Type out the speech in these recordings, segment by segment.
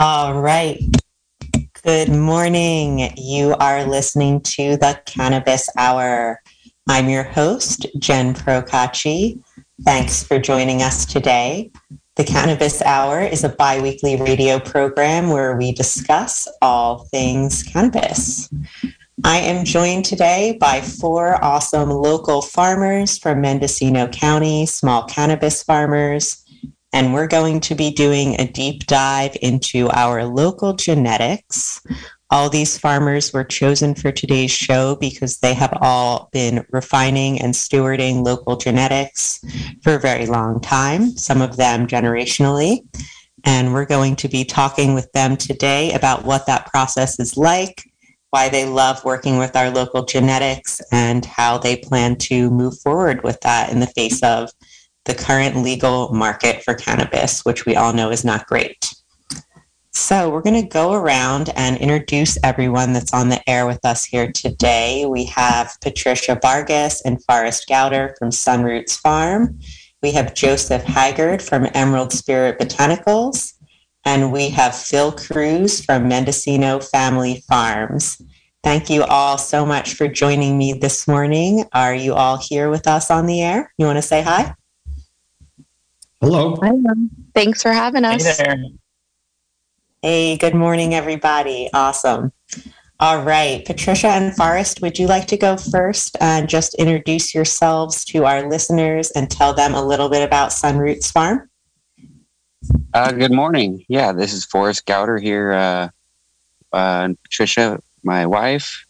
All right. Good morning. You are listening to the Cannabis Hour. I'm your host, Jen Procacci. Thanks for joining us today. The Cannabis Hour is a bi weekly radio program where we discuss all things cannabis. I am joined today by four awesome local farmers from Mendocino County, small cannabis farmers and we're going to be doing a deep dive into our local genetics. All these farmers were chosen for today's show because they have all been refining and stewarding local genetics for a very long time, some of them generationally. And we're going to be talking with them today about what that process is like, why they love working with our local genetics, and how they plan to move forward with that in the face of the current legal market for cannabis, which we all know is not great. So, we're going to go around and introduce everyone that's on the air with us here today. We have Patricia Vargas and Forrest Gowder from Sunroots Farm. We have Joseph Haggard from Emerald Spirit Botanicals. And we have Phil Cruz from Mendocino Family Farms. Thank you all so much for joining me this morning. Are you all here with us on the air? You want to say hi? Hello. Hi, Thanks for having us. Hey there. Hey, good morning, everybody. Awesome. All right, Patricia and Forrest, would you like to go first and just introduce yourselves to our listeners and tell them a little bit about Sunroots Farm? Uh, good morning. Yeah, this is Forrest Gowder here. Uh, uh, Patricia, my wife,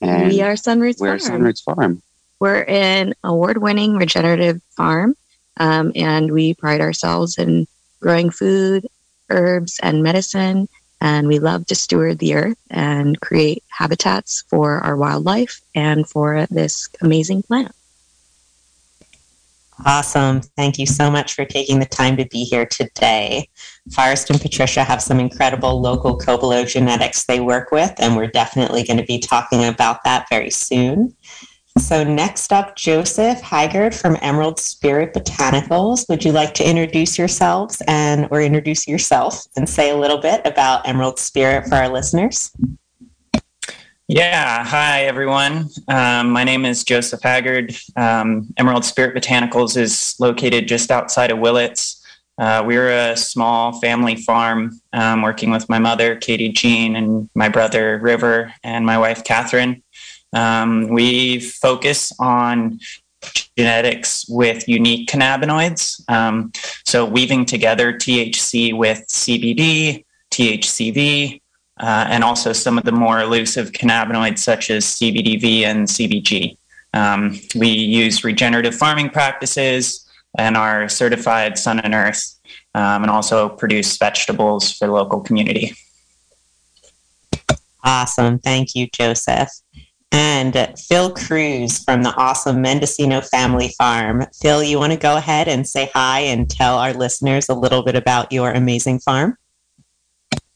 and we are Sunroots we're Farm. Sunroots Farm. We're an award-winning regenerative farm um, and we pride ourselves in growing food, herbs, and medicine. And we love to steward the earth and create habitats for our wildlife and for this amazing plant. Awesome. Thank you so much for taking the time to be here today. Forrest and Patricia have some incredible local Covelo genetics they work with, and we're definitely going to be talking about that very soon. So next up, Joseph Haggard from Emerald Spirit Botanicals. Would you like to introduce yourselves and or introduce yourself and say a little bit about Emerald Spirit for our listeners? Yeah, hi everyone. Um, my name is Joseph Haggard. Um, Emerald Spirit Botanicals is located just outside of Willits. Uh, we're a small family farm um, working with my mother, Katie Jean, and my brother, River, and my wife, Catherine. Um, we focus on genetics with unique cannabinoids. Um, so weaving together THC with CBD, THCV, uh, and also some of the more elusive cannabinoids such as CBDV and CBG. Um, we use regenerative farming practices and are certified sun and earth, um, and also produce vegetables for local community. Awesome. Thank you, Joseph and Phil Cruz from the awesome Mendocino Family Farm. Phil, you want to go ahead and say hi and tell our listeners a little bit about your amazing farm?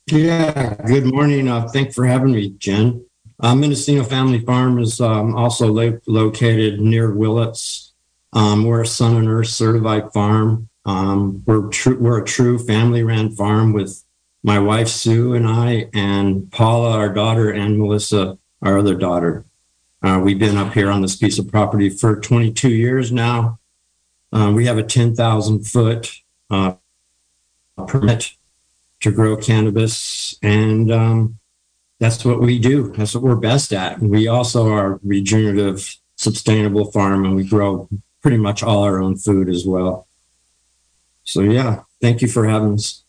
Yeah, good morning. Uh, thanks for having me, Jen. Uh, Mendocino Family Farm is um, also lo- located near Willits. Um, we're a Sun and Earth certified farm. Um, we're, tr- we're a true family ran farm with my wife Sue and I, and Paula, our daughter, and Melissa, our other daughter. Uh, we've been up here on this piece of property for 22 years now. Uh, we have a 10,000 foot uh, permit to grow cannabis, and um, that's what we do. That's what we're best at. We also are regenerative, sustainable farm, and we grow pretty much all our own food as well. So, yeah, thank you for having us.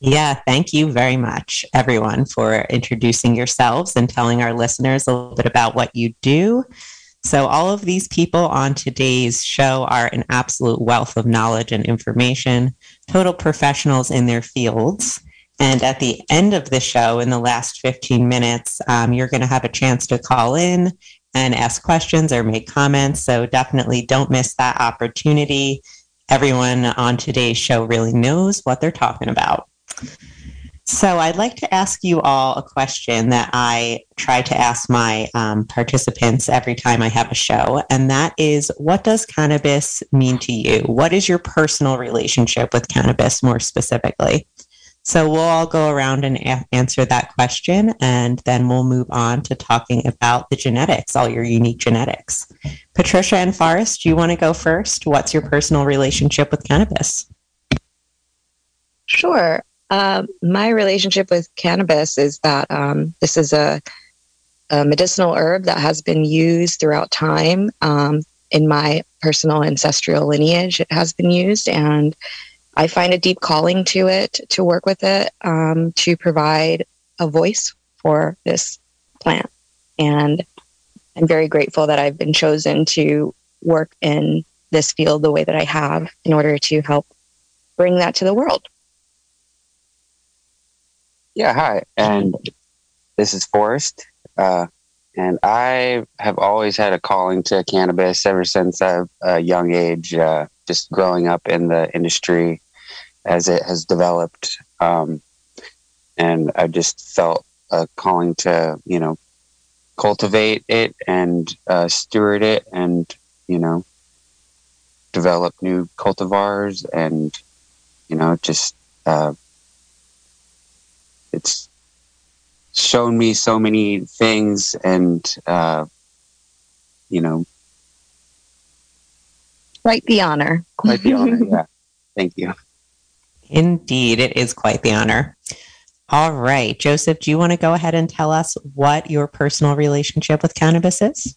Yeah, thank you very much, everyone, for introducing yourselves and telling our listeners a little bit about what you do. So, all of these people on today's show are an absolute wealth of knowledge and information, total professionals in their fields. And at the end of the show, in the last 15 minutes, um, you're going to have a chance to call in and ask questions or make comments. So, definitely don't miss that opportunity. Everyone on today's show really knows what they're talking about. So, I'd like to ask you all a question that I try to ask my um, participants every time I have a show, and that is what does cannabis mean to you? What is your personal relationship with cannabis more specifically? So we'll all go around and a- answer that question, and then we'll move on to talking about the genetics, all your unique genetics. Patricia and Forrest, do you want to go first? What's your personal relationship with cannabis? Sure. Uh, my relationship with cannabis is that um, this is a, a, medicinal herb that has been used throughout time. Um, in my personal ancestral lineage, it has been used, and I find a deep calling to it to work with it um, to provide a voice for this plant. And I'm very grateful that I've been chosen to work in this field the way that I have in order to help bring that to the world. Yeah, hi. And this is Forrest. Uh, and I have always had a calling to cannabis ever since a, a young age, uh, just growing up in the industry as it has developed. Um, and I just felt a calling to, you know, cultivate it and uh, steward it and, you know, develop new cultivars and, you know, just uh, it's shown me so many things and uh, you know. Quite the honor. Quite the honor yeah. Thank you. Indeed it is quite the honor. All right joseph do you want to go ahead and tell us what your personal relationship with cannabis is?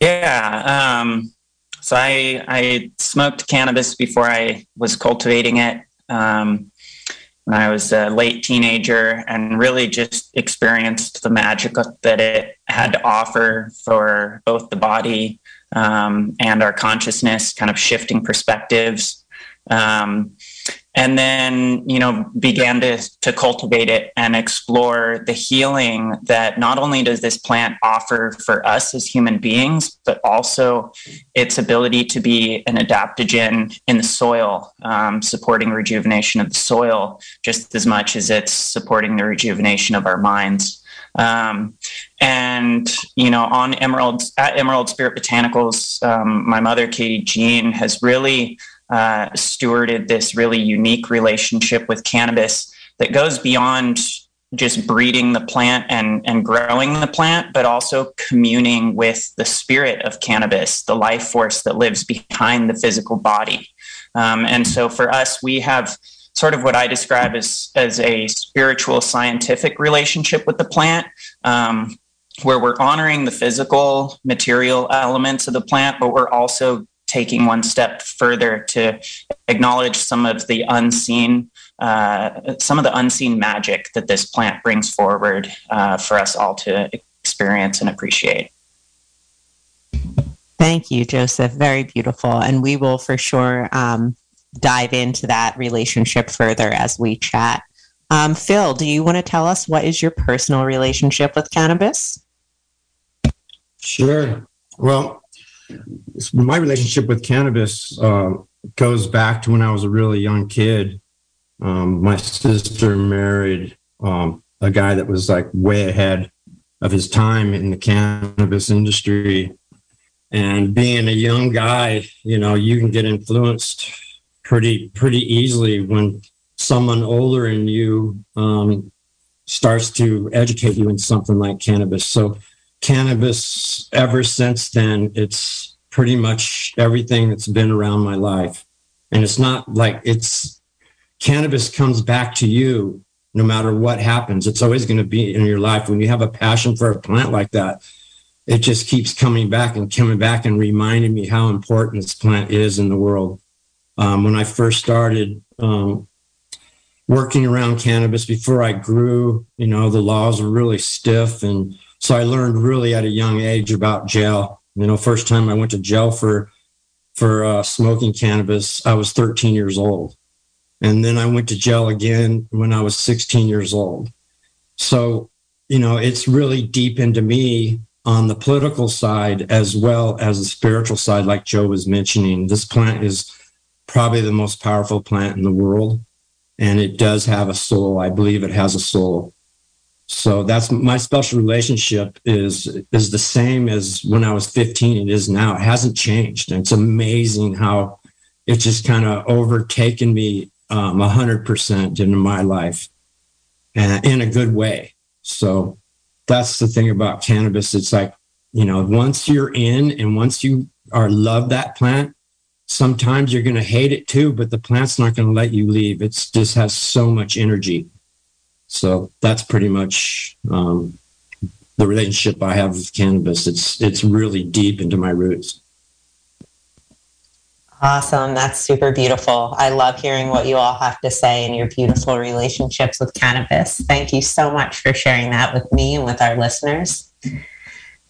Yeah um, so i i smoked cannabis before i was cultivating it. Um, when I was a late teenager and really just experienced the magic that it had to offer for both the body um, and our consciousness, kind of shifting perspectives. Um, and then you know began to to cultivate it and explore the healing that not only does this plant offer for us as human beings but also its ability to be an adaptogen in the soil um, supporting rejuvenation of the soil just as much as it's supporting the rejuvenation of our minds. Um, and you know on emerald at emerald spirit botanicals um, my mother katie jean has really uh, stewarded this really unique relationship with cannabis that goes beyond just breeding the plant and, and growing the plant, but also communing with the spirit of cannabis, the life force that lives behind the physical body. Um, and so for us, we have sort of what I describe as, as a spiritual scientific relationship with the plant. Um, where we're honoring the physical material elements of the plant, but we're also taking one step further to acknowledge some of the unseen uh, some of the unseen magic that this plant brings forward uh, for us all to experience and appreciate. Thank you, Joseph. Very beautiful. And we will for sure um, dive into that relationship further as we chat. Um, Phil, do you want to tell us what is your personal relationship with cannabis? Sure. Well, my relationship with cannabis uh, goes back to when I was a really young kid. Um, my sister married um, a guy that was like way ahead of his time in the cannabis industry. And being a young guy, you know, you can get influenced pretty pretty easily when someone older than you um, starts to educate you in something like cannabis. So cannabis ever since then. It's pretty much everything that's been around my life. And it's not like it's cannabis comes back to you no matter what happens. It's always going to be in your life. When you have a passion for a plant like that, it just keeps coming back and coming back and reminding me how important this plant is in the world. Um, when I first started um, working around cannabis before I grew, you know, the laws were really stiff and so I learned really at a young age about jail. You know, first time I went to jail for for uh, smoking cannabis, I was 13 years old, and then I went to jail again when I was 16 years old. So, you know, it's really deep into me on the political side as well as the spiritual side, like Joe was mentioning. This plant is probably the most powerful plant in the world, and it does have a soul. I believe it has a soul. So that's my special relationship is is the same as when I was 15 it is now. It hasn't changed. And it's amazing how it just kind of overtaken me um, 100% into my life and in a good way. So that's the thing about cannabis. It's like, you know, once you're in and once you are love that plant, sometimes you're going to hate it too, but the plant's not going to let you leave. It just has so much energy. So that's pretty much um, the relationship I have with cannabis. It's it's really deep into my roots. Awesome. That's super beautiful. I love hearing what you all have to say and your beautiful relationships with cannabis. Thank you so much for sharing that with me and with our listeners.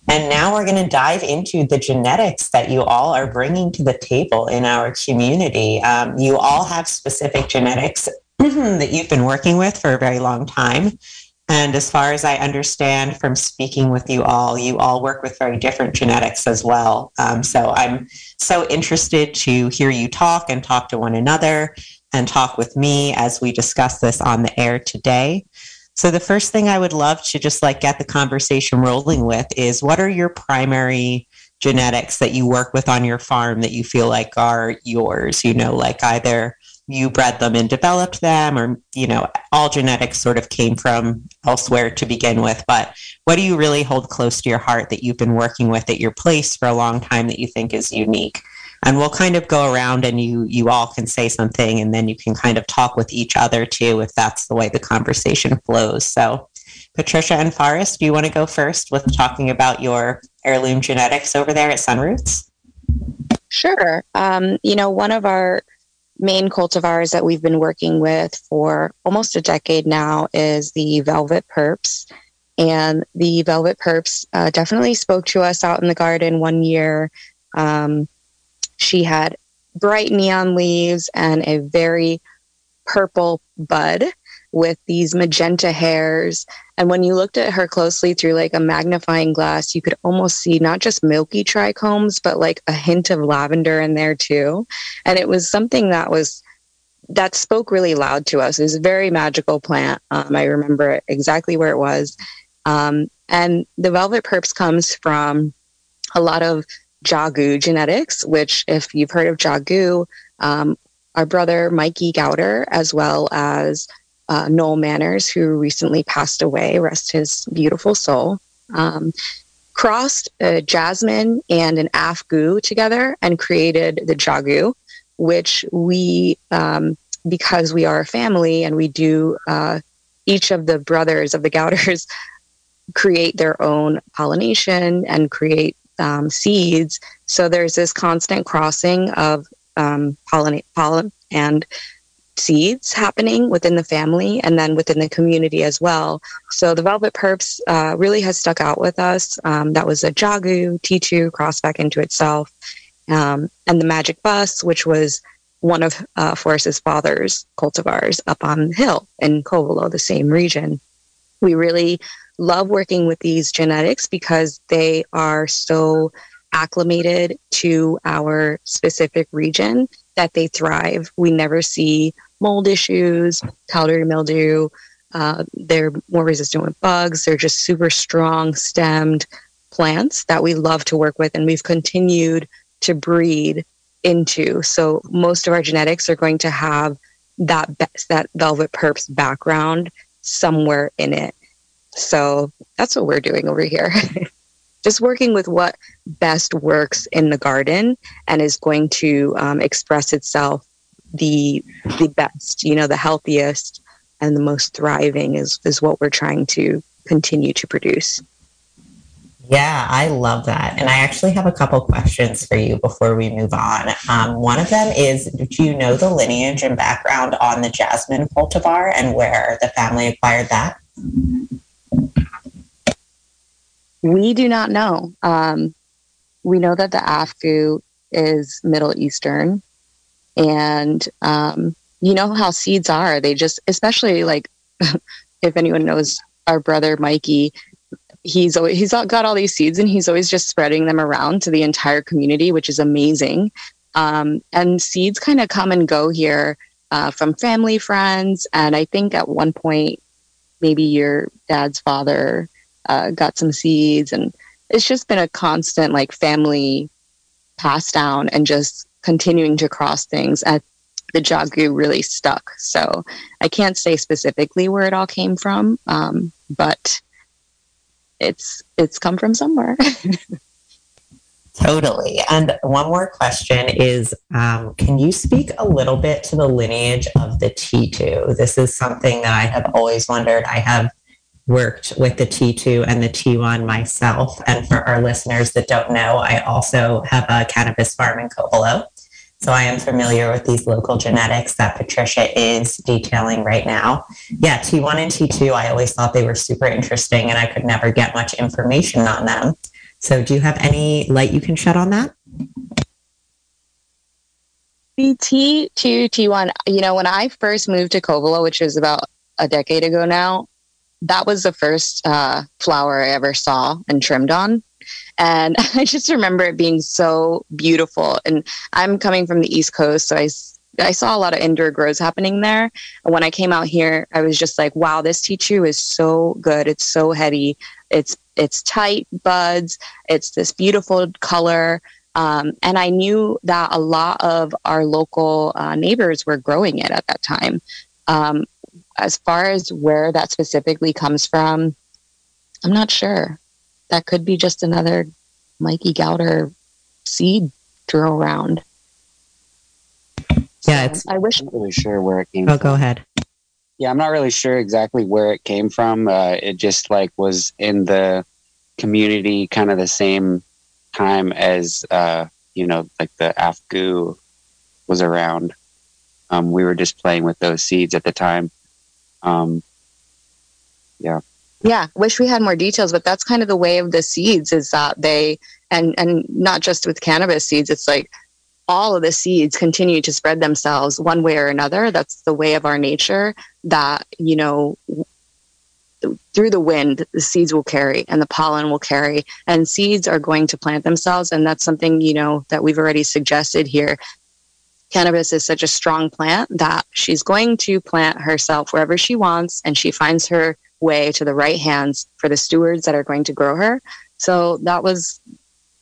And now we're going to dive into the genetics that you all are bringing to the table in our community. Um, you all have specific genetics that you've been working with for a very long time. And as far as I understand from speaking with you all, you all work with very different genetics as well. Um, so I'm so interested to hear you talk and talk to one another and talk with me as we discuss this on the air today. So the first thing I would love to just like get the conversation rolling with is what are your primary genetics that you work with on your farm that you feel like are yours, you know, like either you bred them and developed them or you know all genetics sort of came from elsewhere to begin with. But what do you really hold close to your heart that you've been working with at your place for a long time that you think is unique? And we'll kind of go around and you you all can say something and then you can kind of talk with each other too if that's the way the conversation flows. So patricia and forrest do you want to go first with talking about your heirloom genetics over there at sunroots? Sure. Um, you know one of our main cultivars that we've been working with for almost a decade now is the Velvet Purps. And the Velvet Purps uh, definitely spoke to us out in the garden one year. Um, she had bright neon leaves and a very purple bud with these magenta hairs. And when you looked at her closely through like a magnifying glass, you could almost see not just milky trichomes, but like a hint of lavender in there too. And it was something that was that spoke really loud to us. It was a very magical plant. Um, I remember exactly where it was. Um, and the velvet purps comes from a lot of Jagu genetics, which, if you've heard of Jagu, um, our brother Mikey Gowder, as well as uh, Noel Manners, who recently passed away, rest his beautiful soul, um, crossed a jasmine and an afgoo together and created the jagu, which we, um, because we are a family and we do, uh, each of the brothers of the Gowders create their own pollination and create um, seeds. So there's this constant crossing of um, pollen, pollen and seeds happening within the family and then within the community as well. So the Velvet Purps uh, really has stuck out with us. Um, that was a Jagu T2 cross back into itself. Um, and the Magic Bus, which was one of uh, Forrest's father's cultivars up on the hill in Covelo, the same region. We really love working with these genetics because they are so acclimated to our specific region that they thrive. We never see mold issues, powdery mildew. Uh, they're more resistant with bugs. They're just super strong stemmed plants that we love to work with, and we've continued to breed into. So most of our genetics are going to have that that velvet purps background somewhere in it. So that's what we're doing over here. just working with what best works in the garden and is going to um, express itself the the best you know the healthiest and the most thriving is is what we're trying to continue to produce yeah, I love that. And I actually have a couple questions for you before we move on. Um, one of them is Do you know the lineage and background on the jasmine cultivar and where the family acquired that? We do not know. Um, we know that the Afgoo is Middle Eastern. And um, you know how seeds are. They just, especially like if anyone knows our brother Mikey, he's always, he's got all these seeds and he's always just spreading them around to the entire community, which is amazing. Um, and seeds kind of come and go here uh, from family, friends. And I think at one point, maybe your dad's father uh, got some seeds, and it's just been a constant like family pass down and just continuing to cross things. And the jagu really stuck. So I can't say specifically where it all came from, um, but it's it's come from somewhere. Totally. And one more question is um, Can you speak a little bit to the lineage of the T2? This is something that I have always wondered. I have worked with the T2 and the T1 myself. And for our listeners that don't know, I also have a cannabis farm in Covelo. So I am familiar with these local genetics that Patricia is detailing right now. Yeah, T1 and T2, I always thought they were super interesting and I could never get much information on them. So do you have any light you can shed on that? The T2, T1, you know, when I first moved to Covelo, which was about a decade ago now, that was the first uh, flower I ever saw and trimmed on. And I just remember it being so beautiful. And I'm coming from the East Coast, so I, I saw a lot of indoor grows happening there. And when I came out here, I was just like, wow, this T2 is so good. It's so heady. It's it's tight buds. It's this beautiful color. Um, and I knew that a lot of our local uh, neighbors were growing it at that time. Um, as far as where that specifically comes from, I'm not sure that could be just another Mikey Gowder seed throw around. Yeah, it's. I wish. I'm not really sure where it came. From. Oh, from. go ahead. Yeah, I'm not really sure exactly where it came from. Uh, it just like was in the community, kind of the same time as uh, you know, like the Afgoo was around. Um, we were just playing with those seeds at the time. Um, yeah. Yeah, wish we had more details, but that's kind of the way of the seeds is that they and and not just with cannabis seeds, it's like all of the seeds continue to spread themselves one way or another. That's the way of our nature that, you know, through the wind, the seeds will carry and the pollen will carry, and seeds are going to plant themselves. And that's something, you know, that we've already suggested here. Cannabis is such a strong plant that she's going to plant herself wherever she wants, and she finds her way to the right hands for the stewards that are going to grow her. So that was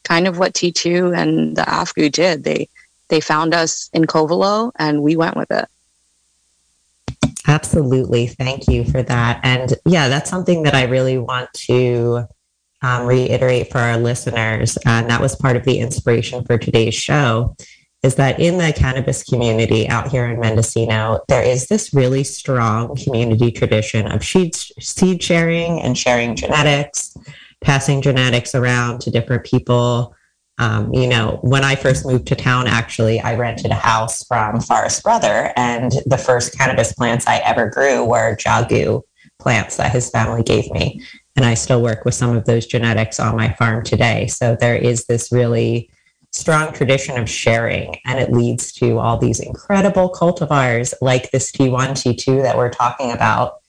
kind of what T2 and the Afgoo did. They they found us in Covelo and we went with it. Absolutely. Thank you for that. And yeah, that's something that I really want to um, reiterate for our listeners. And that was part of the inspiration for today's show is that in the cannabis community out here in Mendocino, there is this really strong community tradition of seed sharing and sharing genetics, passing genetics around to different people. Um, you know, when I first moved to town, actually, I rented a house from Forrest Brother, and the first cannabis plants I ever grew were jagu plants that his family gave me. And I still work with some of those genetics on my farm today. So there is this really strong tradition of sharing, and it leads to all these incredible cultivars like this T1, T2 that we're talking about,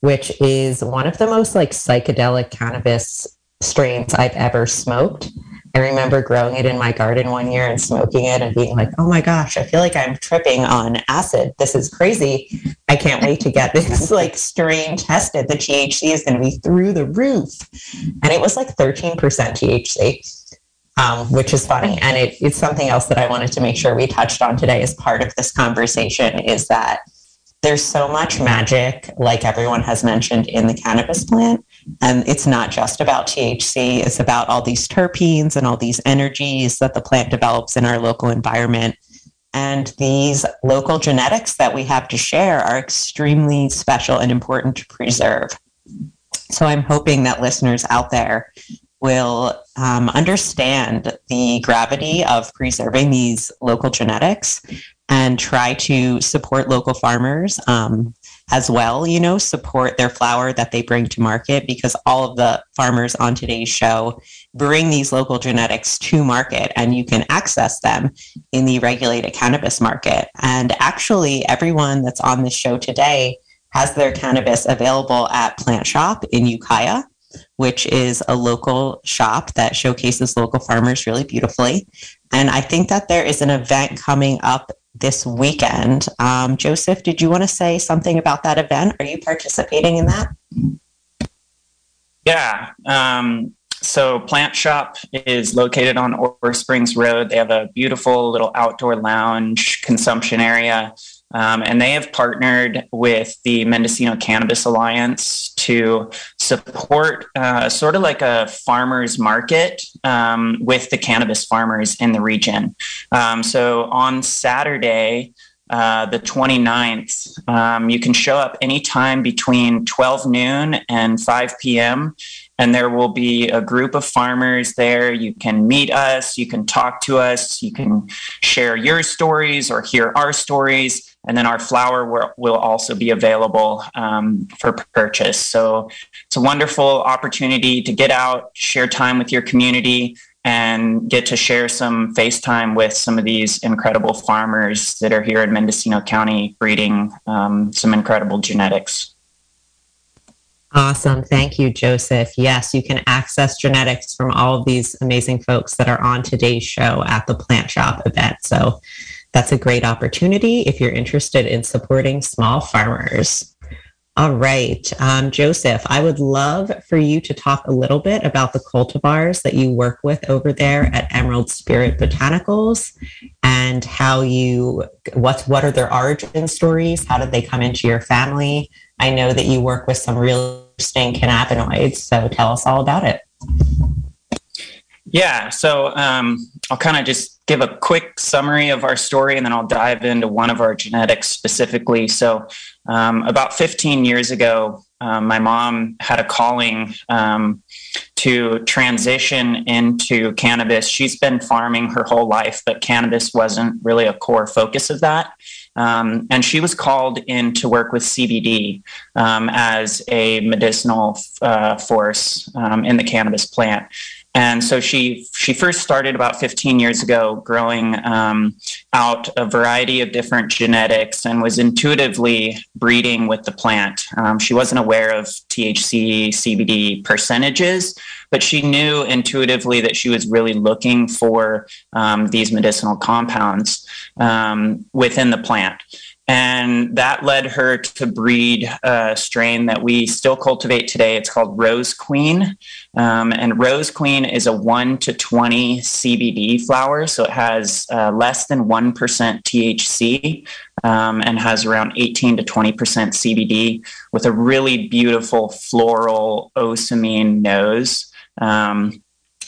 which is one of the most like psychedelic cannabis strains I've ever smoked. I remember growing it in my garden one year and smoking it and being like, oh my gosh, I feel like I'm tripping on acid. This is crazy. I can't wait to get this like strain tested. The THC is going to be through the roof. And it was like 13% THC, um, which is funny. And it, it's something else that I wanted to make sure we touched on today as part of this conversation is that there's so much magic, like everyone has mentioned, in the cannabis plant. And it's not just about THC, it's about all these terpenes and all these energies that the plant develops in our local environment. And these local genetics that we have to share are extremely special and important to preserve. So I'm hoping that listeners out there will um, understand the gravity of preserving these local genetics and try to support local farmers um, as well, you know, support their flower that they bring to market because all of the farmers on today's show bring these local genetics to market and you can access them in the regulated cannabis market. And actually, everyone that's on this show today has their cannabis available at Plant Shop in Ukiah which is a local shop that showcases local farmers really beautifully. And I think that there is an event coming up this weekend. Um, Joseph, did you want to say something about that event? Are you participating in that? Yeah. Um, so Plant Shop is located on Orr Springs Road. They have a beautiful little outdoor lounge consumption area. Um, and they have partnered with the Mendocino Cannabis Alliance to support uh, sort of like a farmers market um, with the cannabis farmers in the region. Um, so on Saturday, uh, the 29th. Um, you can show up anytime between 12 noon and 5 p.m. And there will be a group of farmers there. You can meet us, you can talk to us, you can share your stories or hear our stories. And then our flower will, will also be available um, for purchase. So it's a wonderful opportunity to get out, share time with your community, and get to share some FaceTime with some of these incredible farmers that are here in Mendocino County breeding um, some incredible genetics. Awesome. Thank you, Joseph. Yes, you can access genetics from all of these amazing folks that are on today's show at the Plant Shop event. So that's a great opportunity if you're interested in supporting small farmers. All right. Um, Joseph, I would love for you to talk a little bit about the cultivars that you work with over there at Emerald Spirit Botanicals and how you, what's, what are their origin stories? How did they come into your family? I know that you work with some real interesting cannabinoids. So tell us all about it. Yeah. So um, I'll kind of just give a quick summary of our story and then I'll dive into one of our genetics specifically. So um, about 15 years ago, um, my mom had a calling um, to transition into cannabis. She's been farming her whole life, but cannabis wasn't really a core focus of that. Um, and she was called in to work with CBD um, as a medicinal uh, force um, in the cannabis plant. And so she she first started about 15 years ago, growing um, out a variety of different genetics, and was intuitively breeding with the plant. Um, she wasn't aware of THC CBD percentages, but she knew intuitively that she was really looking for um, these medicinal compounds um, within the plant. And that led her to breed a strain that we still cultivate today. It's called Rose Queen. Um, and Rose Queen is a 1 to 20 CBD flower. So it has uh, less than 1% THC um, and has around 18 to 20% CBD with a really beautiful floral ocimene nose. Um,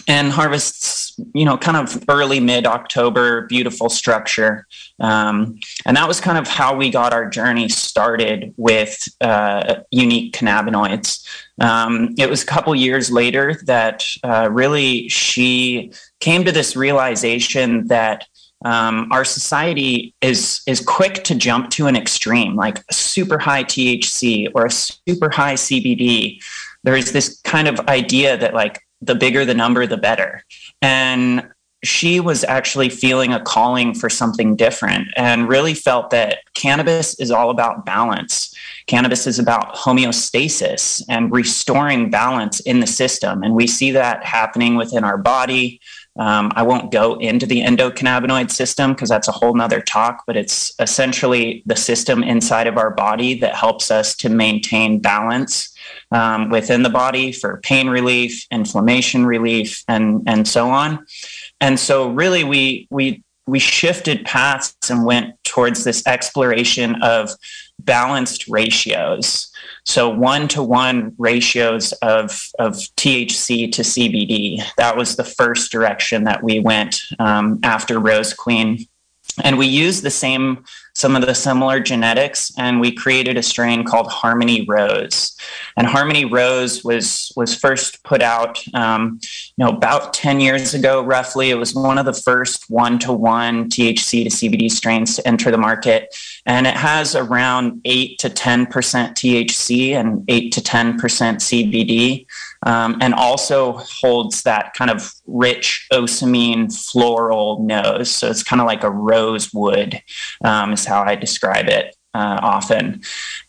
and harvests, you know, kind of early mid October, beautiful structure. Um, and that was kind of how we got our journey started with uh, unique cannabinoids. Um, it was a couple years later that uh, really she came to this realization that um, our society is is quick to jump to an extreme, like a super high THC or a super high CBD. There is this kind of idea that like the bigger the number, the better. And she was actually feeling a calling for something different and really felt that cannabis is all about balance. Cannabis is about homeostasis and restoring balance in the system. And we see that happening within our body. Um, I won't go into the endocannabinoid system because that's a whole nother talk, but it's essentially the system inside of our body that helps us to maintain balance um, within the body for pain relief, inflammation relief, and and so on. And so, really, we we we shifted paths and went towards this exploration of balanced ratios. So one to one ratios of, of THC to CBD. That was the first direction that we went um, after Rose Queen. And we used the same some of the similar genetics and we created a strain called harmony rose. And harmony rose was was first put out um, you know about 10 years ago roughly. It was one of the first one-to-one thc to cbd strains to enter the market. And it has around 8 to 10% thc and 8 to 10% cbd um, and also holds that kind of rich ocimene floral nose. So it's kind of like a rosewood, um, how I describe it uh, often.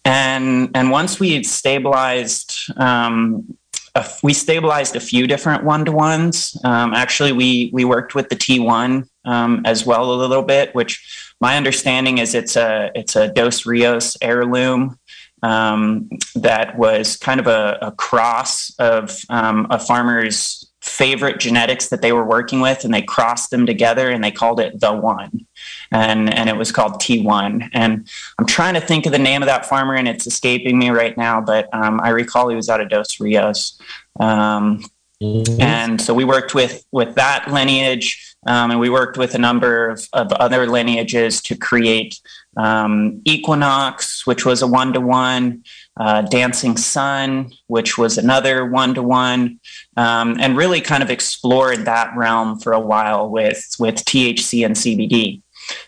And and once we stabilized. Um, a, we stabilized a few different one to ones. Um, actually, we we worked with the T1 um, as well a little bit, which my understanding is it's a it's a Dos Rios heirloom um, that was kind of a, a cross of um, a farmer's favorite genetics that they were working with and they crossed them together and they called it the one. And and it was called t1 and i'm trying to think of the name of that farmer and it's escaping me right now but um, i recall he was out of dos rios. Um, mm-hmm. and so we worked with with that lineage um, and we worked with a number of, of other lineages to create um, Equinox, which was a one to one one, Dancing Sun, which was another one to one, and really kind of explored that realm for a while with, with THC and CBD.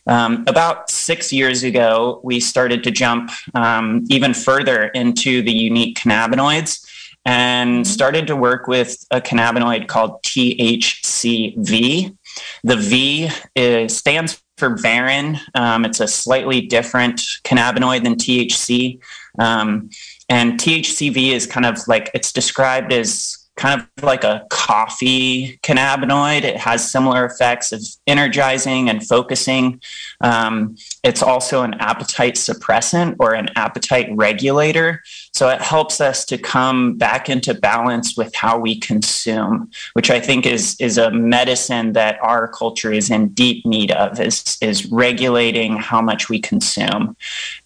Um, about six years ago, we started to jump um, even further into the unique cannabinoids and started to work with a cannabinoid called THCV. The V is, stands for Varin. Um, it's a slightly different cannabinoid than THC. Um, and THCV is kind of like it's described as kind of like a coffee cannabinoid. It has similar effects of energizing and focusing. Um, it's also an appetite suppressant or an appetite regulator. So it helps us to come back into balance with how we consume, which I think is, is a medicine that our culture is in deep need of, is, is regulating how much we consume.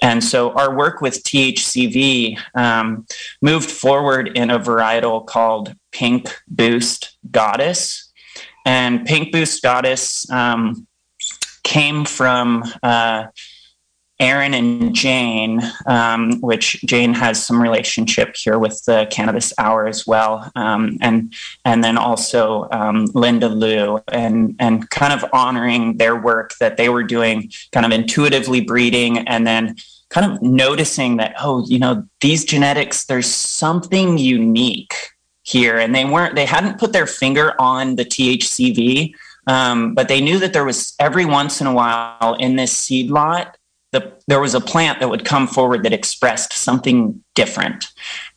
And so our work with THCV um, moved forward in a varietal called Pink Boost Goddess. And Pink Boost Goddess um, came from uh, Aaron and Jane, um, which Jane has some relationship here with the Cannabis Hour as well, um, and and then also um, Linda Liu, and and kind of honoring their work that they were doing, kind of intuitively breeding, and then kind of noticing that oh, you know, these genetics, there's something unique here, and they weren't, they hadn't put their finger on the THCV, um, but they knew that there was every once in a while in this seed lot, the, there was a plant that would come forward that expressed something different.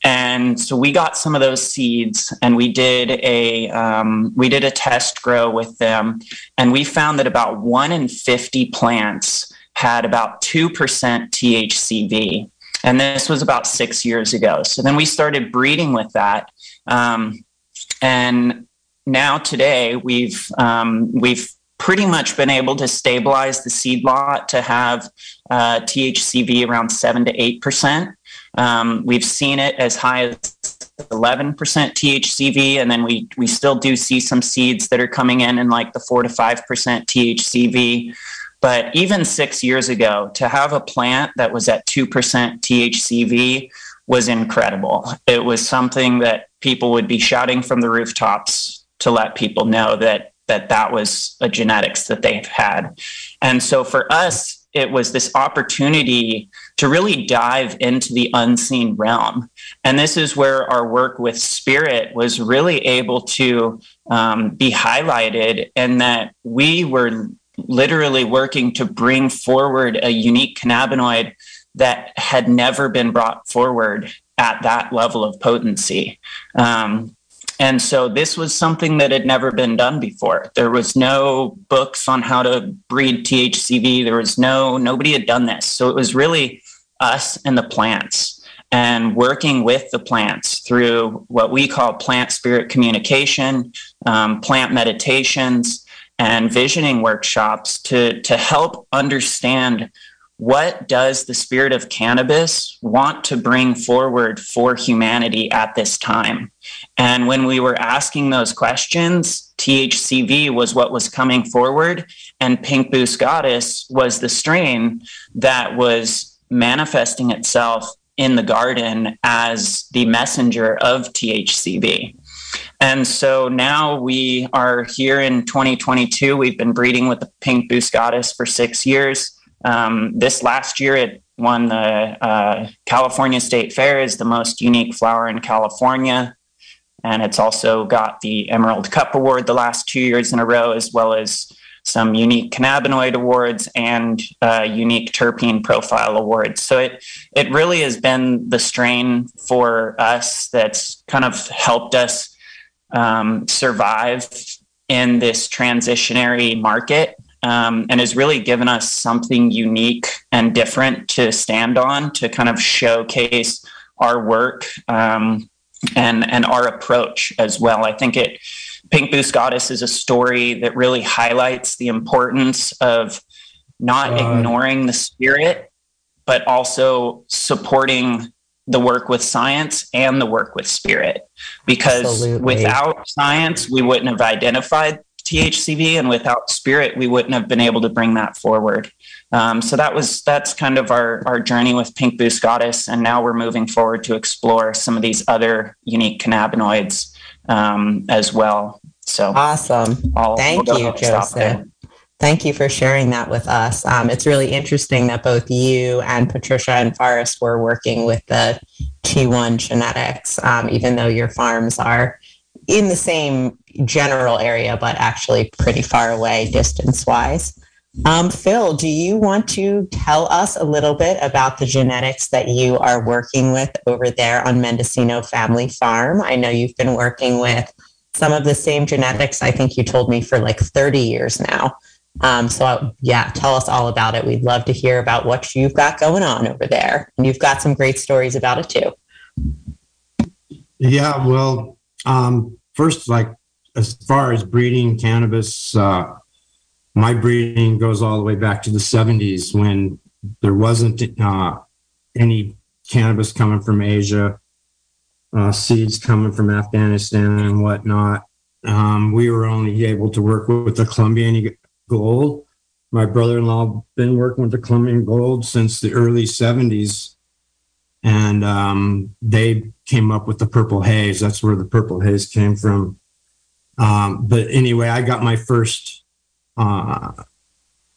And so we got some of those seeds and we did a, um, we did a test grow with them. And we found that about one in 50 plants had about 2% THCV. And this was about six years ago. So then we started breeding with that. Um, and now today we've um, we've pretty much been able to stabilize the seed lot to have uh, THCV around seven to eight percent. Um, we've seen it as high as 11% THCV, and then we we still do see some seeds that are coming in in like the four to five percent THCV. But even six years ago, to have a plant that was at two percent THCV was incredible. It was something that people would be shouting from the rooftops to let people know that that that was a genetics that they've had. And so for us, it was this opportunity to really dive into the unseen realm. And this is where our work with spirit was really able to um, be highlighted, and that we were literally working to bring forward a unique cannabinoid that had never been brought forward at that level of potency. Um, and so this was something that had never been done before. There was no books on how to breed THCV. There was no, nobody had done this. So it was really us and the plants and working with the plants through what we call plant spirit communication, um, plant meditations, and visioning workshops to, to help understand what does the spirit of cannabis want to bring forward for humanity at this time? And when we were asking those questions, THCV was what was coming forward, and Pink Boost Goddess was the strain that was manifesting itself in the garden as the messenger of THCV. And so now we are here in 2022. We've been breeding with the Pink Boost Goddess for six years. Um, this last year, it won the uh, California State Fair as the most unique flower in California. And it's also got the Emerald Cup Award the last two years in a row, as well as some unique cannabinoid awards and uh, unique terpene profile awards. So it it really has been the strain for us that's kind of helped us um, survive in this transitionary market um, and has really given us something unique and different to stand on to kind of showcase our work um, and and our approach as well. I think it Pink Boost Goddess is a story that really highlights the importance of not uh, ignoring the spirit, but also supporting the work with science and the work with spirit. Because absolutely. without science, we wouldn't have identified THCV, and without spirit, we wouldn't have been able to bring that forward. Um, so that was that's kind of our our journey with Pink Boost Goddess, and now we're moving forward to explore some of these other unique cannabinoids um, as well. So awesome! I'll, Thank we'll you, Joseph. Thank you for sharing that with us. Um, it's really interesting that both you and Patricia and Forrest were working with the T1 genetics, um, even though your farms are in the same general area, but actually pretty far away distance wise. Um, Phil, do you want to tell us a little bit about the genetics that you are working with over there on Mendocino Family Farm? I know you've been working with some of the same genetics, I think you told me, for like 30 years now. Um, so, yeah, tell us all about it. We'd love to hear about what you've got going on over there. And you've got some great stories about it too. Yeah, well, um, first, like as far as breeding cannabis, uh, my breeding goes all the way back to the 70s when there wasn't uh, any cannabis coming from Asia, uh, seeds coming from Afghanistan and whatnot. Um, we were only able to work with the Colombian gold. My brother-in-law been working with the Colombian gold since the early 70s, and um, they came up with the purple haze. That's where the purple haze came from. Um, but anyway, I got my first uh,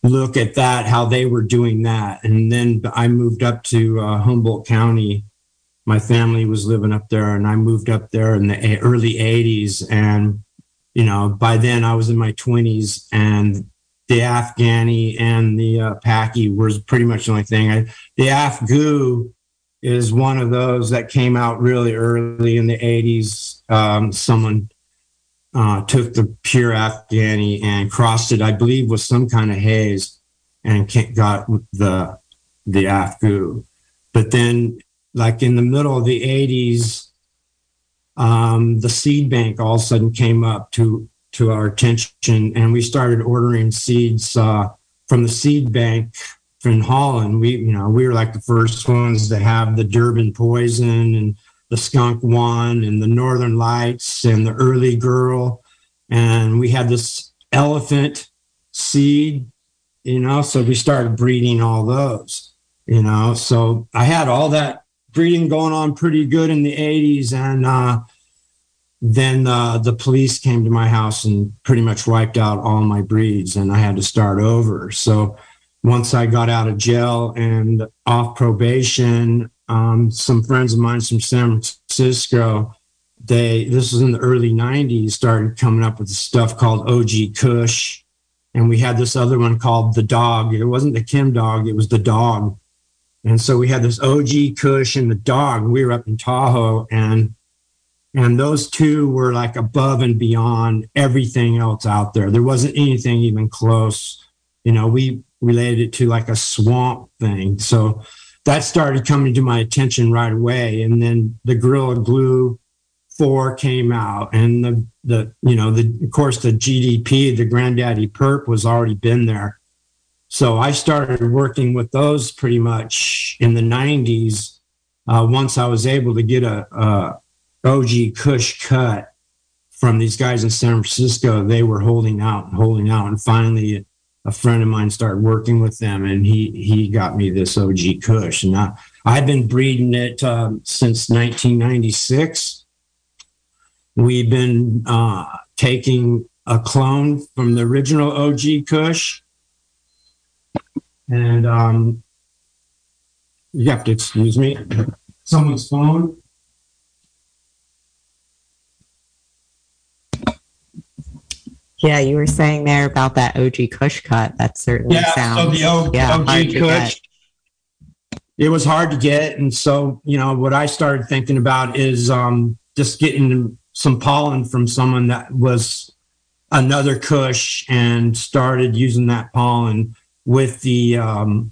look at that, how they were doing that. And then I moved up to uh, Humboldt County. My family was living up there, and I moved up there in the early 80s. And, you know, by then I was in my 20s, and the Afghani and the uh, Paki was pretty much the only thing. I, the Afgoo is one of those that came out really early in the 80s. Um, someone uh, took the pure Afghani and crossed it, I believe, with some kind of haze, and got the the Afgoo. But then, like in the middle of the '80s, um, the seed bank all of a sudden came up to to our attention, and we started ordering seeds uh, from the seed bank from Holland. We, you know, we were like the first ones to have the Durban poison and the skunk one and the northern lights and the early girl and we had this elephant seed you know so we started breeding all those you know so i had all that breeding going on pretty good in the 80s and uh, then uh, the police came to my house and pretty much wiped out all my breeds and i had to start over so once i got out of jail and off probation um, some friends of mine from San Francisco, they this was in the early 90s, started coming up with stuff called OG Kush. And we had this other one called the dog. It wasn't the Chem Dog, it was the dog. And so we had this OG Kush and the dog. We were up in Tahoe and and those two were like above and beyond everything else out there. There wasn't anything even close. You know, we related it to like a swamp thing. So that started coming to my attention right away. And then the Gorilla Glue 4 came out and the, the you know, the, of course, the GDP, the Granddaddy Perp was already been there. So I started working with those pretty much in the 90s. Uh, once I was able to get a, a OG Kush cut from these guys in San Francisco, they were holding out and holding out. And finally, a friend of mine started working with them and he he got me this OG Kush and I, I've been breeding it um, since 1996. We've been uh, taking a clone from the original OG Kush and um, you have to excuse me. Someone's phone. Yeah, you were saying there about that OG Kush cut. That certainly yeah, sounds so the o- yeah, OG Kush. It was hard to get, and so you know what I started thinking about is um, just getting some pollen from someone that was another Kush and started using that pollen with the um,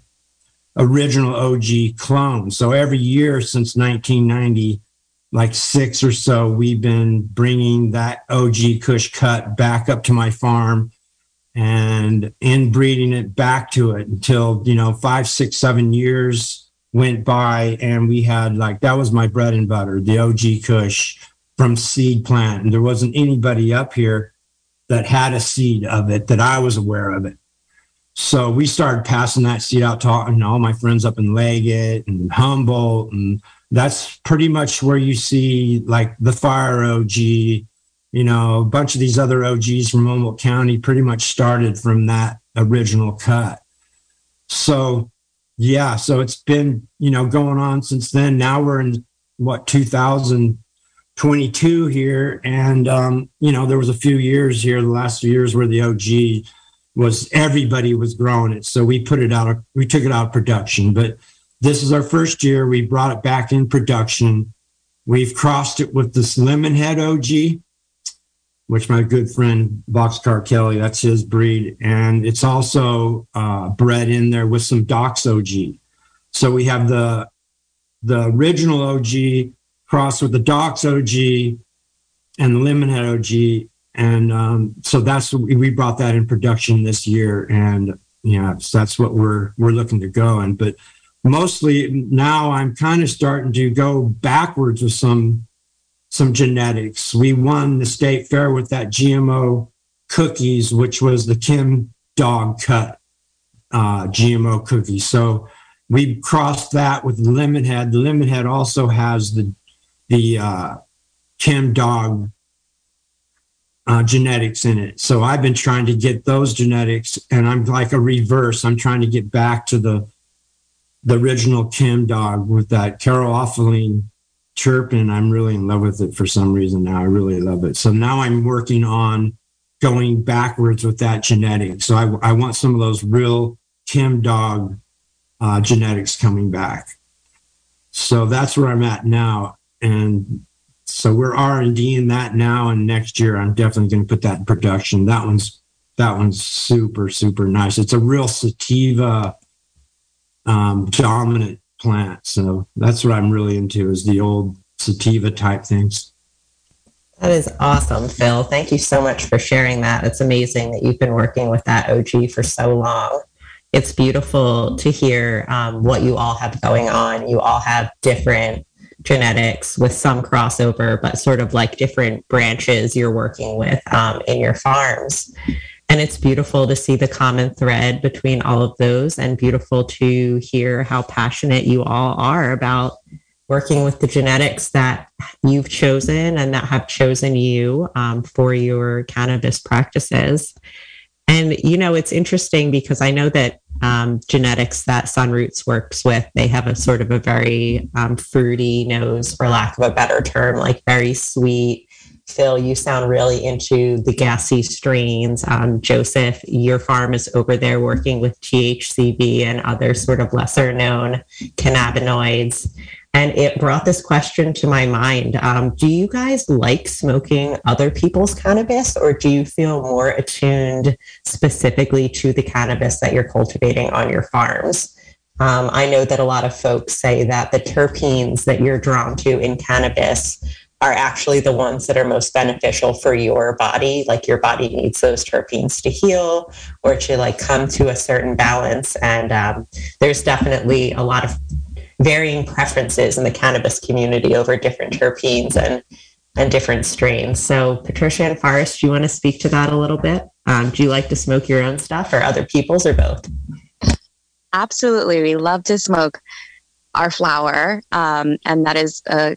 original OG clone. So every year since 1990, like six or so, we've been bringing that OG Kush cut back up to my farm and inbreeding it back to it until, you know, five, six, seven years went by. And we had like, that was my bread and butter, the OG Kush from seed plant. And there wasn't anybody up here that had a seed of it that I was aware of it. So we started passing that seed out to all, all my friends up in Leggett and Humboldt. And that's pretty much where you see like the Fire OG, you know, a bunch of these other OGs from Humboldt County pretty much started from that original cut. So, yeah, so it's been, you know, going on since then. Now we're in what, 2022 here. And, um, you know, there was a few years here, the last few years where the OG was everybody was growing it. So we put it out, we took it out of production. But this is our first year. We brought it back in production. We've crossed it with this Lemonhead OG, which my good friend Boxcar Kelly, that's his breed. And it's also uh, bred in there with some Dox OG. So we have the the original OG crossed with the Dox OG and the Lemonhead OG. And um, so that's we brought that in production this year, and yeah, so that's what we're we're looking to go. And but mostly now I'm kind of starting to go backwards with some some genetics. We won the state fair with that GMO cookies, which was the Chem Dog cut uh, GMO cookie. So we crossed that with Lemonhead. The Lemonhead also has the the uh, Chem Dog uh, genetics in it. So I've been trying to get those genetics, and I'm like a reverse. I'm trying to get back to the the original Chem Dog with that caryophyllene chirp, and I'm really in love with it for some reason now. I really love it. So now I'm working on going backwards with that genetic. So I, I want some of those real Chem Dog uh, genetics coming back. So that's where I'm at now. And so we're R and D in that now, and next year I'm definitely going to put that in production. That one's that one's super super nice. It's a real sativa um, dominant plant. So that's what I'm really into is the old sativa type things. That is awesome, Phil. Thank you so much for sharing that. It's amazing that you've been working with that OG for so long. It's beautiful to hear um, what you all have going on. You all have different genetics with some crossover, but sort of like different branches you're working with um, in your farms. And it's beautiful to see the common thread between all of those and beautiful to hear how passionate you all are about working with the genetics that you've chosen and that have chosen you um, for your cannabis practices. And, you know, it's interesting because I know that um, genetics that Sunroots works with, they have a sort of a very um, fruity nose, for lack of a better term, like very sweet, Phil, you sound really into the gassy strains. Um, Joseph, your farm is over there working with THCV and other sort of lesser known cannabinoids. And it brought this question to my mind. Um, do you guys like smoking other people's cannabis, or do you feel more attuned specifically to the cannabis that you're cultivating on your farms? Um, I know that a lot of folks say that the terpenes that you're drawn to in cannabis are actually the ones that are most beneficial for your body. Like your body needs those terpenes to heal or to like come to a certain balance. And um, there's definitely a lot of varying preferences in the cannabis community over different terpenes and and different strains. So, Patricia and Forrest, do you want to speak to that a little bit? Um, do you like to smoke your own stuff or other people's or both? Absolutely. We love to smoke our flower. Um, and that is a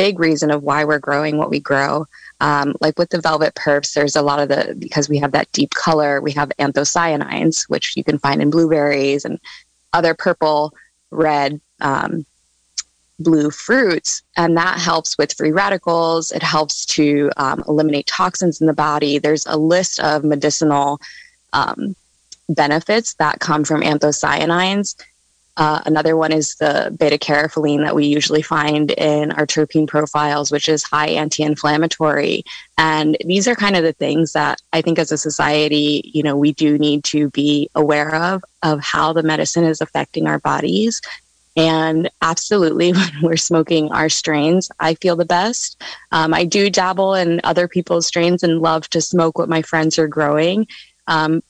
big reason of why we're growing what we grow. Um, like with the velvet purps, there's a lot of the because we have that deep color. We have anthocyanins, which you can find in blueberries and other purple, red, um, blue fruits, and that helps with free radicals. It helps to um, eliminate toxins in the body. There's a list of medicinal um, benefits that come from anthocyanins uh, another one is the beta caryophyllene that we usually find in our terpene profiles, which is high anti inflammatory. And these are kind of the things that I think as a society, you know, we do need to be aware of, of how the medicine is affecting our bodies. And absolutely, when we're smoking our strains, I feel the best. Um, I do dabble in other people's strains and love to smoke what my friends are growing. Um,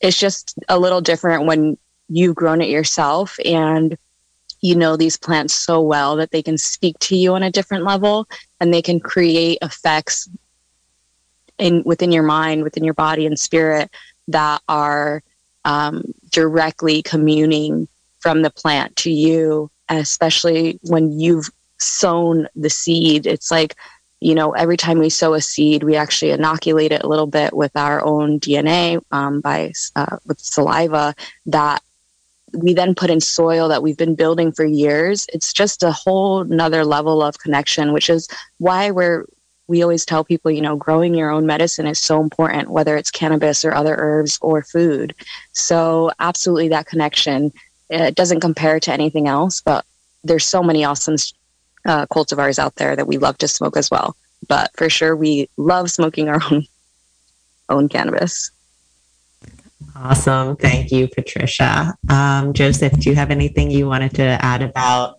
it's just a little different when you've grown it yourself and you know these plants so well that they can speak to you on a different level and they can create effects in within your mind within your body and spirit that are um, directly communing from the plant to you especially when you've sown the seed. It's like you know every time we sow a seed we actually inoculate it a little bit with our own dna um, by uh, with saliva that we then put in soil that we've been building for years. It's just a whole nother level of connection which is why we're we always tell people you know growing your own medicine is so important whether it's cannabis or other herbs or food. So absolutely that connection. It doesn't compare to anything else but there's so many awesome uh, cultivars out there that we love to smoke as well. But for sure we love smoking our own own cannabis Awesome. Thank you, Patricia. Um, Joseph, do you have anything you wanted to add about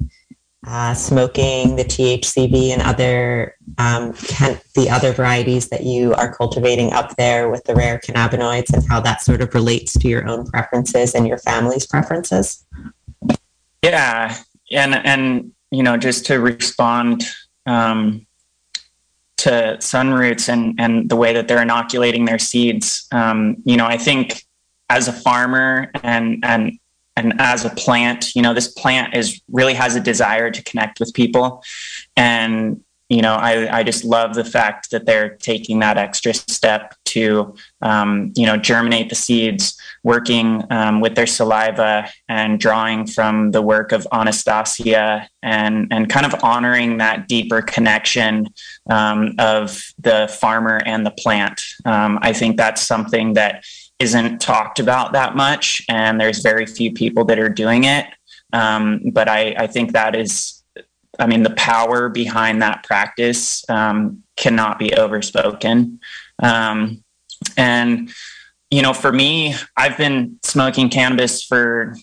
uh, smoking, the THCV, and other um, can, the other varieties that you are cultivating up there with the rare cannabinoids, and how that sort of relates to your own preferences and your family's preferences? Yeah, and and you know, just to respond um, to Sunroots and and the way that they're inoculating their seeds, um, you know, I think as a farmer and and and as a plant you know this plant is really has a desire to connect with people. And you know i, I just love the fact that they're taking that extra step to um, you know germinate the seeds working um, with their saliva and drawing from the work of anastasia and and kind of honoring that deeper connection um, of the farmer and the plant. Um, i think that's something that isn't talked about that much, and there's very few people that are doing it. Um, but I, I, think that is, I mean, the power behind that practice um, cannot be overspoken. Um, and, you know, for me, I've been smoking cannabis for,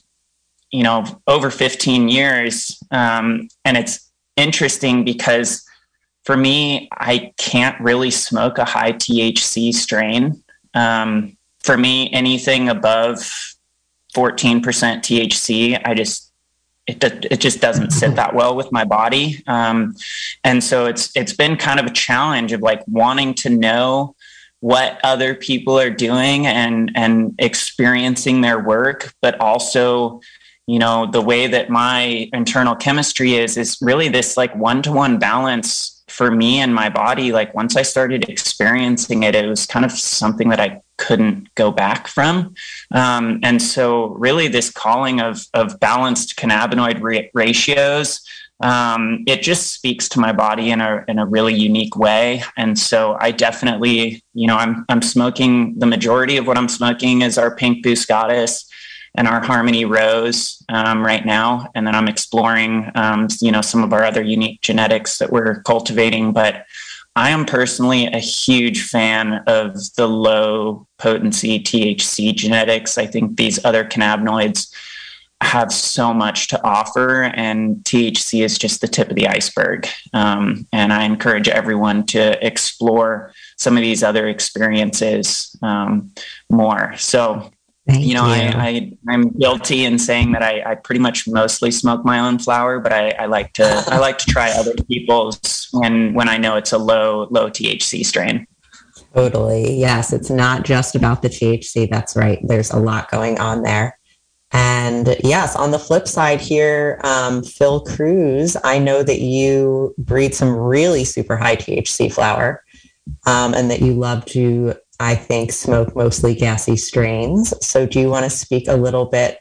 you know, over 15 years. Um, and it's interesting because for me, I can't really smoke a high THC strain. Um, for me, anything above 14% THC, I just it, it just doesn't sit that well with my body. Um, and so it's it's been kind of a challenge of like wanting to know what other people are doing and and experiencing their work, but also you know the way that my internal chemistry is is really this like one to one balance for me and my body, like once I started experiencing it, it was kind of something that I couldn't go back from. Um, and so, really, this calling of of balanced cannabinoid ra- ratios. Um, it just speaks to my body in a in a really unique way, and so I definitely, you know, I'm I'm smoking the majority of what I'm smoking is our pink boost goddess, and our Harmony Rose um, right now. And then I'm exploring, um, you know, some of our other unique genetics that we're cultivating. But I am personally a huge fan of the low potency THC genetics. I think these other cannabinoids have so much to offer, and THC is just the tip of the iceberg. Um, and I encourage everyone to explore some of these other experiences um, more. So, Thank you know, you. I, I am guilty in saying that I, I pretty much mostly smoke my own flower, but I, I like to I like to try other people's when when I know it's a low low THC strain. Totally. Yes, it's not just about the THC. That's right. There's a lot going on there. And yes, on the flip side here, um, Phil Cruz, I know that you breed some really super high THC flower um, and that you love to I think, smoke mostly gassy strains. So, do you want to speak a little bit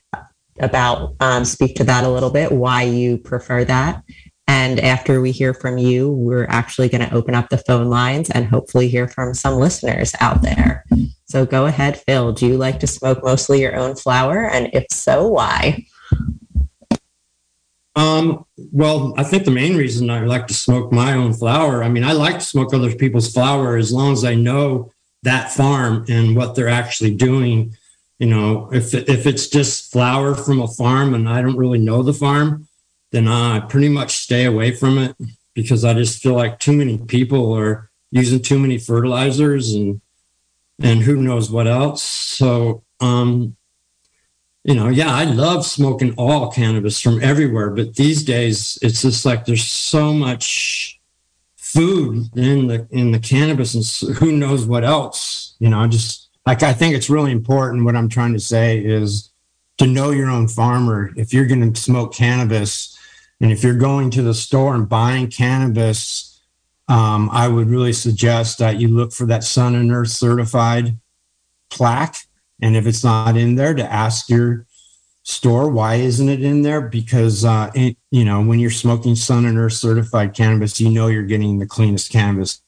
about, um, speak to that a little bit, why you prefer that? And after we hear from you, we're actually going to open up the phone lines and hopefully hear from some listeners out there. So, go ahead, Phil. Do you like to smoke mostly your own flower? And if so, why? Um, well, I think the main reason I like to smoke my own flower, I mean, I like to smoke other people's flower as long as I know that farm and what they're actually doing You know, if if it's just flower from a farm and I don't really know the farm, then I pretty much stay away from it because I just feel like too many people are using too many fertilizers and and who knows what else. So um you know, yeah, I love smoking all cannabis from everywhere, but these days it's just like there's so much food in the in the cannabis and who knows what else. You know, just like I think it's really important. What I'm trying to say is to know your own farmer. If you're going to smoke cannabis, and if you're going to the store and buying cannabis, um, I would really suggest that you look for that Sun and Earth certified plaque and if it's not in there, to ask your store why isn't it in there? Because uh, it, you know when you're smoking Sun and Earth certified cannabis, you know you're getting the cleanest cannabis.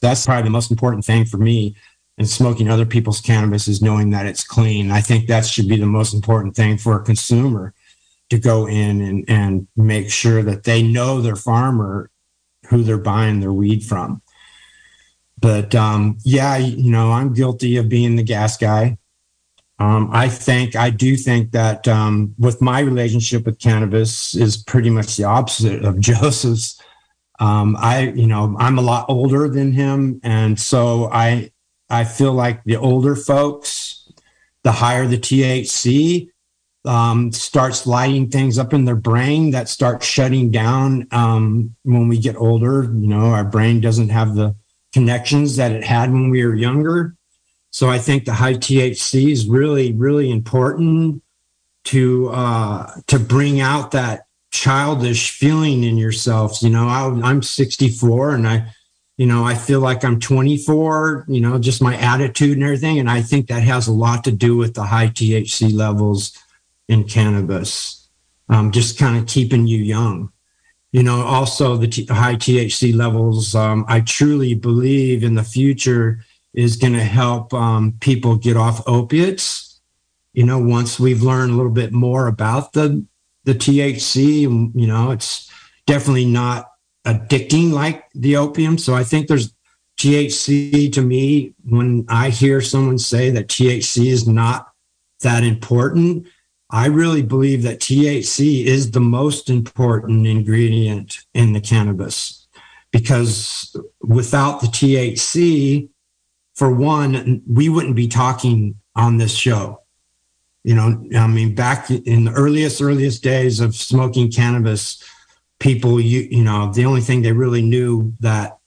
That's probably the most important thing for me. And smoking other people's cannabis is knowing that it's clean. I think that should be the most important thing for a consumer to go in and, and make sure that they know their farmer who they're buying their weed from. But um, yeah, you know, I'm guilty of being the gas guy. Um, I think I do think that um, with my relationship with cannabis is pretty much the opposite of Joseph's. Um, I, you know, I'm a lot older than him, and so I, I feel like the older folks, the higher the THC, um, starts lighting things up in their brain that start shutting down um, when we get older. You know, our brain doesn't have the connections that it had when we were younger. So I think the high THC is really, really important to uh, to bring out that childish feeling in yourself. You know, I, I'm 64 and I, you know, I feel like I'm 24. You know, just my attitude and everything, and I think that has a lot to do with the high THC levels in cannabis. Um, just kind of keeping you young. You know, also the t- high THC levels. Um, I truly believe in the future is going to help um, people get off opiates. You know, once we've learned a little bit more about the the THC, you know, it's definitely not addicting like the opium. So I think there's THC to me. When I hear someone say that THC is not that important, I really believe that THC is the most important ingredient in the cannabis because without the THC, for one, we wouldn't be talking on this show. You know, I mean, back in the earliest, earliest days of smoking cannabis, people, you, you know, the only thing they really knew that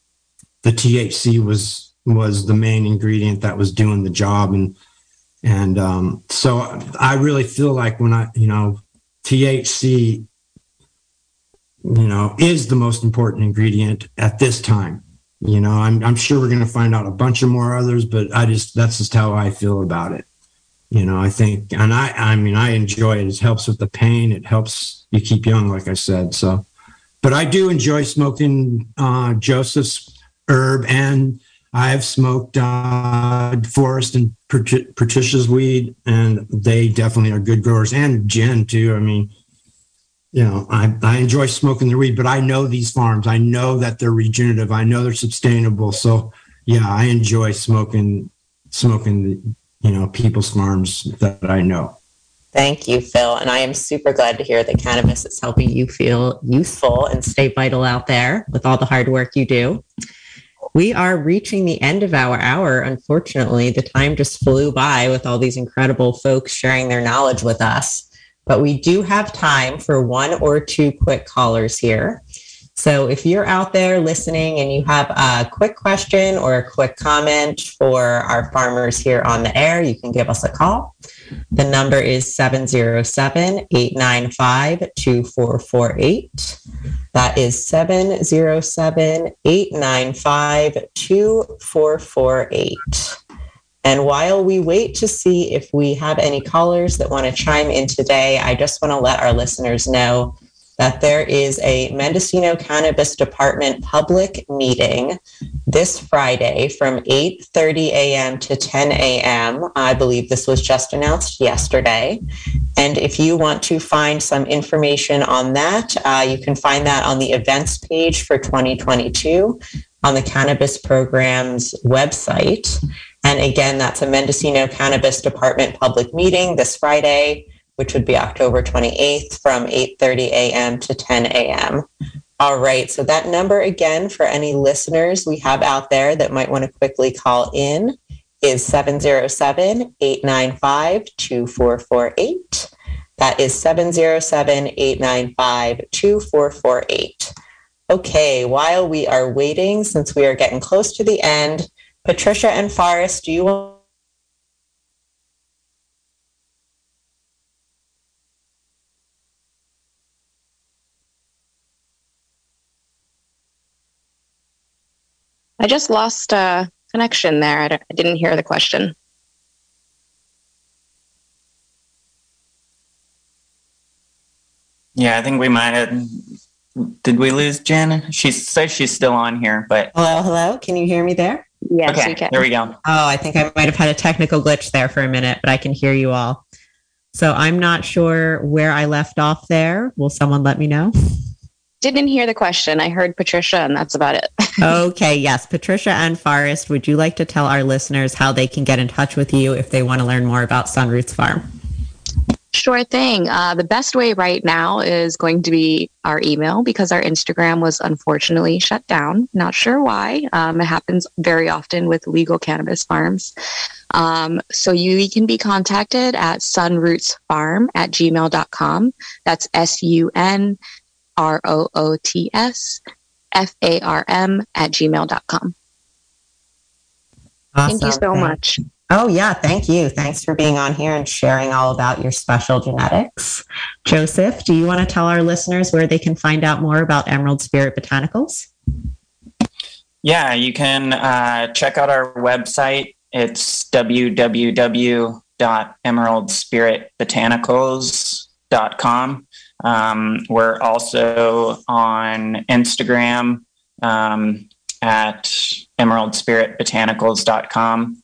the THC was was the main ingredient that was doing the job, and and um, so I really feel like when I, you know, THC, you know, is the most important ingredient at this time you know, I'm I'm sure we're going to find out a bunch of more others, but I just that's just how I feel about it. You know, I think, and I I mean, I enjoy it. It helps with the pain. It helps you keep young, like I said. So, but I do enjoy smoking uh, Joseph's herb, and I've smoked uh, Forrest and Patricia's weed, and they definitely are good growers, and Jen too. I mean, you know, I, I enjoy smoking the weed, but I know these farms. I know that they're regenerative. I know they're sustainable. So yeah, I enjoy smoking smoking the, you know, people's farms that I know. Thank you, Phil. And I am super glad to hear that cannabis is helping you feel youthful and stay vital out there with all the hard work you do. We are reaching the end of our hour. Unfortunately, the time just flew by with all these incredible folks sharing their knowledge with us but we do have time for one or two quick callers here. So if you're out there listening and you have a quick question or a quick comment for our farmers here on the air, you can give us a call. The number is 707-895-2448. That is 707-895-2448. And while we wait to see if we have any callers that want to chime in today, I just want to let our listeners know that there is a Mendocino Cannabis Department public meeting this Friday from 8:30 a.m. to 10 a.m. I believe this was just announced yesterday. And if you want to find some information on that, uh, you can find that on the events page for 2022 on the cannabis program's website. And again, that's a Mendocino Cannabis Department public meeting this Friday, which would be October 28th from 8:30 a.m. to 10 a.m. All right. So that number again for any listeners we have out there that might want to quickly call in is 707-895-2448. That is 707-895-2448. Okay, while we are waiting, since we are getting close to the end, Patricia and Forrest, do you want I just lost a connection there. I, I didn't hear the question. Yeah, I think we might have. Did we lose Jen? She says she's still on here, but Hello, hello. Can you hear me there? Yes, okay, we can. there we go. Oh, I think I might have had a technical glitch there for a minute, but I can hear you all. So I'm not sure where I left off there. Will someone let me know? Didn't hear the question. I heard Patricia, and that's about it. okay, yes. Patricia and Forrest, would you like to tell our listeners how they can get in touch with you if they want to learn more about Sunroots Farm? Sure thing. Uh, the best way right now is going to be our email because our Instagram was unfortunately shut down. Not sure why. Um, it happens very often with legal cannabis farms. Um, so you can be contacted at sunrootsfarm at gmail.com. That's S U N R O O T S F A R M at gmail.com. Awesome. Thank you so much. Oh, yeah. Thank you. Thanks for being on here and sharing all about your special genetics. Joseph, do you want to tell our listeners where they can find out more about Emerald Spirit Botanicals? Yeah, you can uh, check out our website. It's www.emeraldspiritbotanicals.com. Um, we're also on Instagram um, at emeraldspiritbotanicals.com,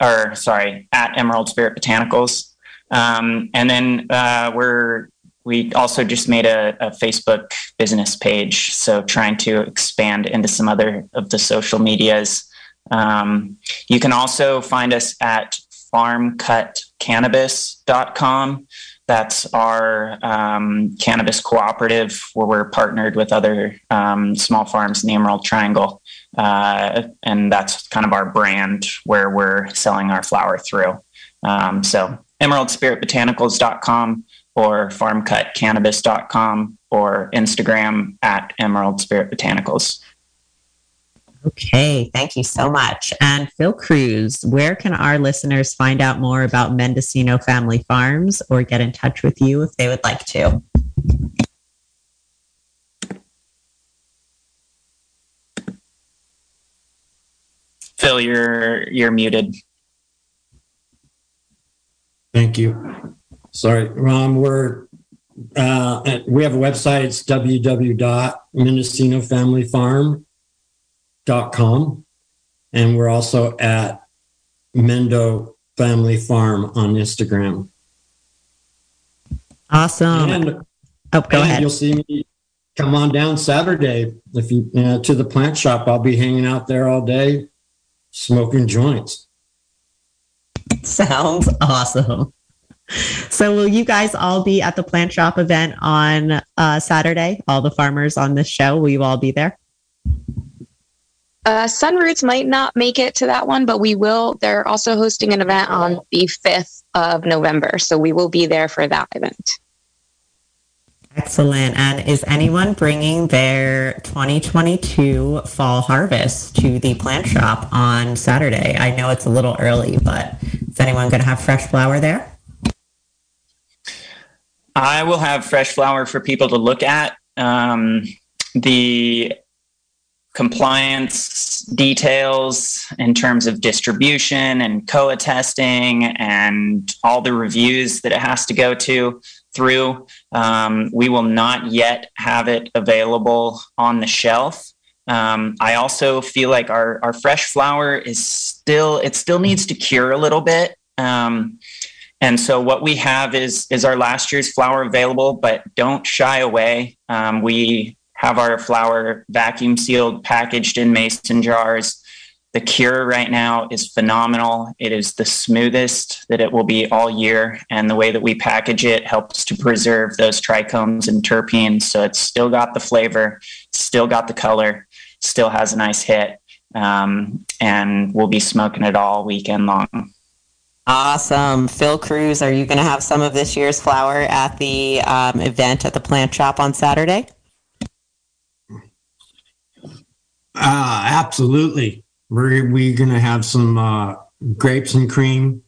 or sorry, at Emerald Spirit Botanicals. Um, and then uh, we're we also just made a, a, Facebook business page, so trying to expand into some other of the social medias. Um, you can also find us at farmcutcannabis.com. That's our um, cannabis cooperative where we're partnered with other um, small farms in the Emerald Triangle. Uh, and that's kind of our brand where we're selling our flower through. Um, so emeraldspiritbotanicals.com or farmcutcannabis.com or Instagram at Emerald Spirit Botanicals. Okay, thank you so much. And Phil Cruz, where can our listeners find out more about Mendocino Family Farms or get in touch with you if they would like to? Phil, you're you're muted. Thank you. Sorry, Ron. We're uh, we have a website. It's www.mendocinofamilyfarm.com, and we're also at Mendo Family Farm on Instagram. Awesome. And, oh, go and ahead. You'll see me come on down Saturday if you uh, to the plant shop. I'll be hanging out there all day, smoking joints. Sounds awesome. So, will you guys all be at the plant shop event on uh, Saturday? All the farmers on this show, will you all be there? Uh, Sunroots might not make it to that one, but we will. They're also hosting an event on the 5th of November. So we will be there for that event. Excellent. And is anyone bringing their 2022 fall harvest to the plant shop on Saturday? I know it's a little early, but is anyone going to have fresh flower there? I will have fresh flower for people to look at. Um, the compliance details in terms of distribution and COA testing and all the reviews that it has to go to through. Um, we will not yet have it available on the shelf. Um, I also feel like our, our fresh flower is still, it still needs to cure a little bit. Um, and so what we have is, is our last year's flower available, but don't shy away. Um, we have our flower vacuum sealed, packaged in mason jars. The cure right now is phenomenal. It is the smoothest that it will be all year. And the way that we package it helps to preserve those trichomes and terpenes. So it's still got the flavor, still got the color, still has a nice hit. Um, and we'll be smoking it all weekend long. Awesome. Phil Cruz, are you going to have some of this year's flower at the um, event at the plant shop on Saturday? Uh, absolutely. We're, going to have some uh, grapes and cream.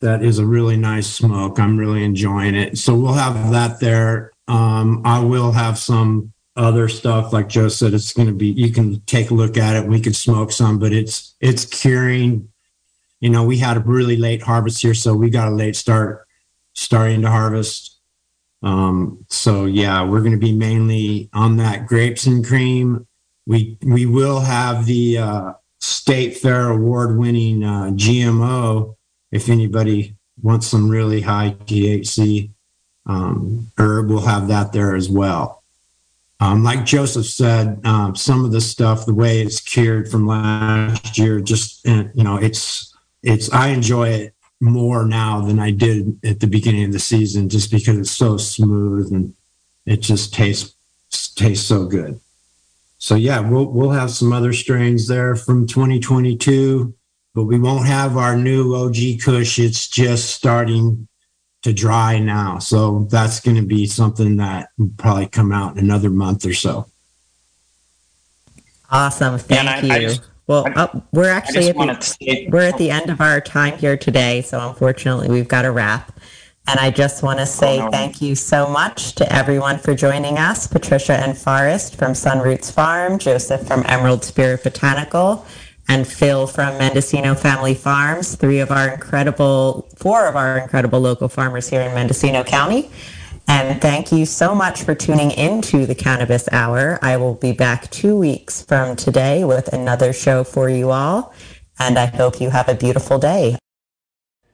That is a really nice smoke. I'm really enjoying it. So we'll have that there. Um, I will have some other stuff like Joe said. It's to be. You can take a look at it. We can smoke some, but it's it's curing. You know, we had a really late harvest here, so we got a late start starting to harvest. Um, so yeah, we're going to be mainly on that grapes and cream we we will have the uh, state fair award winning uh, GMO if anybody wants some really high THC um, herb. We'll have that there as well. Um, like Joseph said, um, some of the stuff, the way it's cured from last year, just you know, it's it's. I enjoy it more now than I did at the beginning of the season, just because it's so smooth and it just tastes tastes so good so yeah, we'll we'll have some other strains there from 2022, but we won't have our new OG Kush. It's just starting to dry now, so that's going to be something that will probably come out in another month or so. Awesome, thank I, you. I just, well, I, uh, we're actually at the, we're at the end of our time here today, so unfortunately we've got to wrap. And I just want to oh, say oh, no. thank you so much to everyone for joining us. Patricia and Forrest from Sunroots Farm, Joseph from Emerald Spirit Botanical, and Phil from Mendocino Family Farms, three of our incredible, four of our incredible local farmers here in Mendocino County. And thank you so much for tuning into the Cannabis Hour. I will be back two weeks from today with another show for you all. And I hope you have a beautiful day.